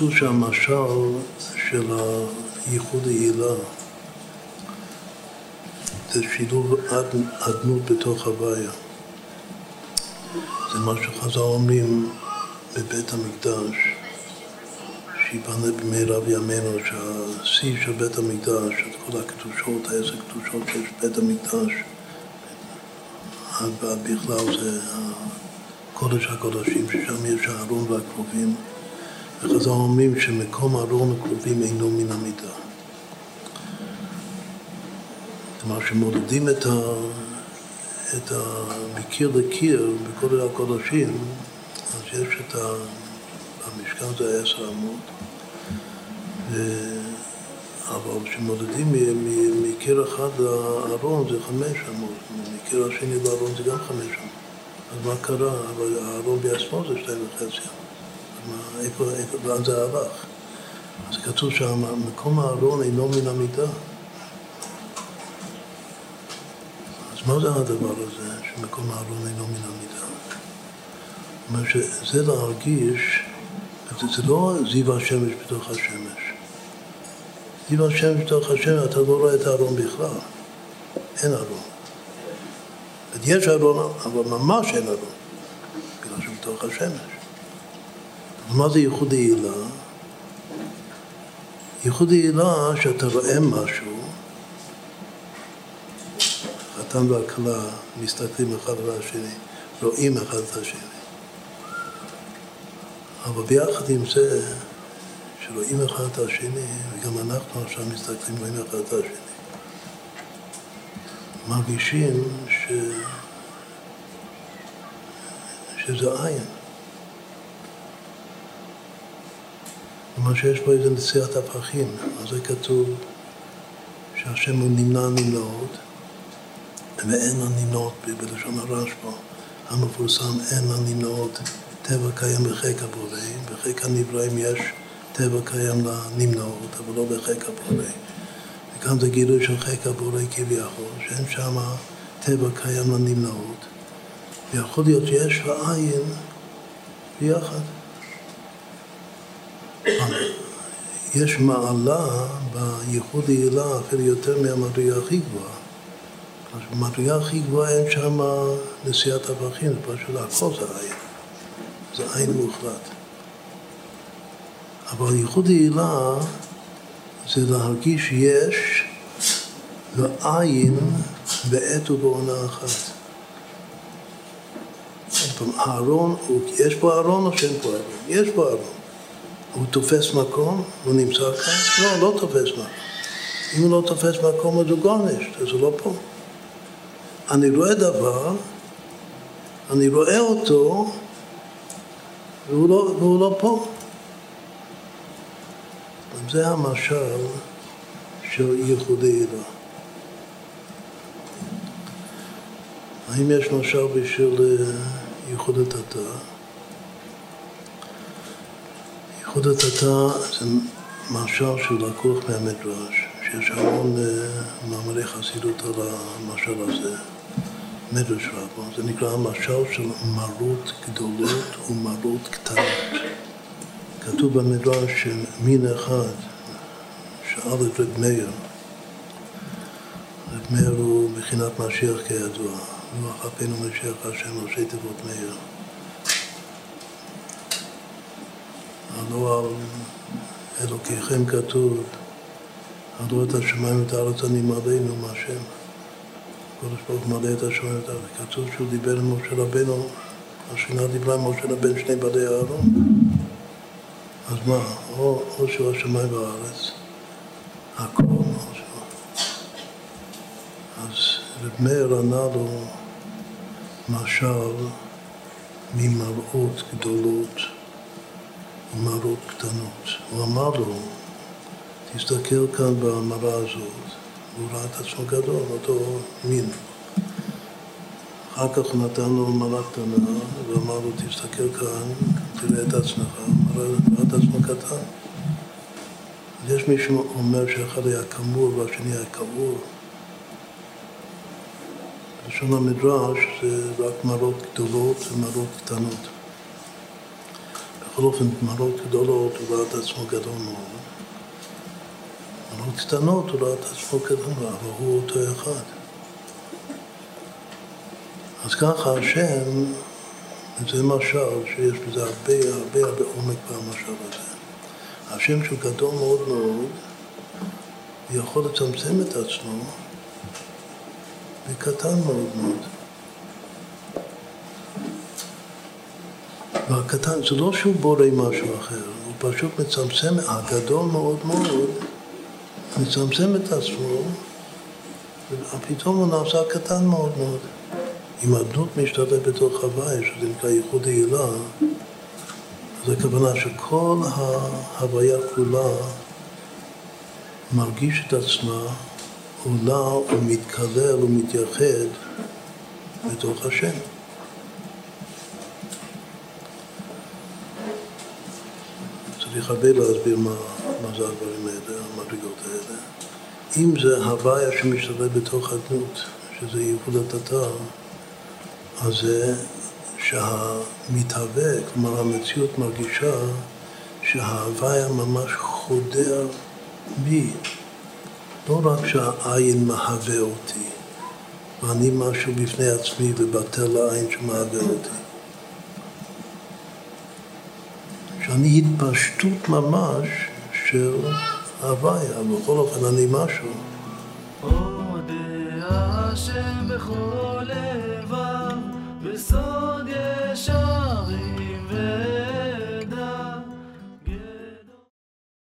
כתוב שהמשל של הייחוד העילה זה שילוב אדנות בתוך הוויה. זה מה שחז"ל אומרים בבית המקדש, שיבנה במהרה בימינו, שהשיא של בית המקדש, את כל הקדושות, העשר קדושות שיש בבית המקדש, בכלל זה קודש הקודשים, ששם יש הארון והקרובים, וחז"ל אומרים שמקום הארון הקרובים אינו מן המידה. כלומר שמודדים את, ה, את המקיר לקיר בקודש הקודשים, אז יש את ה... המשכן זה עשר אמות, אבל כשמודדים מקיר אחד לארון זה חמש אמות, מקיר השני לארון זה גם חמש אמות. אז מה קרה? אבל הארון בעצמו זה שתיים וחצי אמות. איפה, לאן זה הלך? אז כתוב שמקום הארון אינו מן המידה. אז מה זה הדבר הזה, שמקום הארון אינו מן המידה? זאת אומרת שזה להרגיש, זה לא זיו השמש בתוך השמש. זיו השמש בתוך השמש, אתה לא רואה את הארון בכלל. אין ארון. יש ארון, אבל ממש אין ארון, בגלל שבתוך השמש. מה זה ייחוד העילה? ייחוד העילה שאתה רואה משהו החתן והכלה מסתכלים אחד על השני, רואים אחד את השני. אבל ביחד עם זה, שרואים אחד את השני, וגם אנחנו עכשיו מסתכלים רואים אחד את השני, מרגישים ש... שזה עין. כלומר שיש פה איזה נשיאת הפכים, אז זה כתוב שהשם הוא נמנע נמנעות ואין הנמנעות בלשון הרשב"א המפורסם, אין הנמנעות טבע קיים בחיק הבורא, בחיק הנבראים יש טבע קיים לנמנעות, אבל לא בחיק הבורא. וכאן זה גילוי של חיק הבורא כביכול, שאין שם טבע קיים לנמנעות. ויכול להיות שיש לעין ביחד. יש מעלה בייחוד העילה אפילו יותר מהמדרגה הכי גבוהה. אז במדרגה הכי גבוהה אין שם נשיאת אברכים, זה פשוט הכל זה עין. זה עין מוחלט. אבל ייחוד העילה זה להרגיש שיש ועין בעת ובעונה אחת. הארון, יש פה ארון או שאין פה ארון? יש פה ארון. הוא תופס מקום? הוא נמצא כאן? לא, לא תופס מקום. אם הוא לא תופס מקום אז הוא גורניש, אז הוא לא פה. אני רואה דבר, אני רואה אותו, והוא לא, והוא לא פה. זה המשל של ייחודי עילה. האם יש משל בשביל אה, ייחוד התתה? ייחוד התתה זה משל שלקוח מהמדרש, שיש המון אה, מאמרי חסידות על המשל הזה. מדרש רבו, זה נקרא המשל של מרות גדולות ומרות קטנות. כתוב במדרש שמין אחד שאל את רב מאיר, רב מאיר הוא מבחינת משיח כידוע, רוח אפינו משיח השם ראשי תיבות מאיר. הלא על אלוקיכם כתוב, הלא את השמיים ואת הארץ אני מלאנו מהשם. הקדוש ברוך הוא מלא את השמיים ואת הארץ. כתוב שהוא דיבר עם משה רבנו, השכינה דיברה עם משה רבנו שני בדי אהרון. אז מה, או, או שהוא השמיים והארץ, הכל, או שהוא... אז רב מאיר ענה לו משל ממראות גדולות ומראות קטנות. הוא אמר לו, תסתכל כאן במראה הזאת, הוא ראה את עצמו גדול, אותו מין. אחר כך נתן לו מראה קטנה ואמר לו, תסתכל כאן, תראה את עצמך, ראה את עצמו קטן. יש מי שאומר שאחד היה כמור והשני היה כעור. בלשון המדרש זה רק מראות גדולות ומראות קטנות. בכל אופן, מנות גדולות הוא ראה את עצמו גדול מאוד. מנות קטנות הוא ראה את עצמו גדול מאוד, אבל הוא אותו אחד. אז ככה השם, זה משל שיש בזה הרבה הרבה הרבה עומק במשל הזה. השם שהוא גדול מאוד מאוד, יכול לצמצם את עצמו וקטן מאוד מאוד. והקטן, זה לא שהוא בורא משהו אחר, הוא פשוט מצמצם, הגדול מאוד מאוד, מצמצם את עצמו, ופתאום הוא נעשה קטן מאוד מאוד. אם הדמות משתתף בתוך הוואי, שזה נקרא ייחוד העילה, אז הכוונה שכל ההוויה כולה מרגיש את עצמה, עולה ומתקלל ומתייחד בתוך השם. צריך הרבה להסביר מה, מה זה הדברים האלה, המדרגות האלה. אם זה הוויה שמשתלב בתוך הדמות, שזה ייחוד התתר, אז זה שהמתהווה, כלומר המציאות מרגישה שההוויה ממש חודר בי. לא רק שהעין מהווה אותי, ואני משהו בפני עצמי ובטל לעין שמהווה אותי. שאני התפשטות ממש של הוויה, בכל אופן אני משהו. מודה השם בכל לבב, בסוד ישר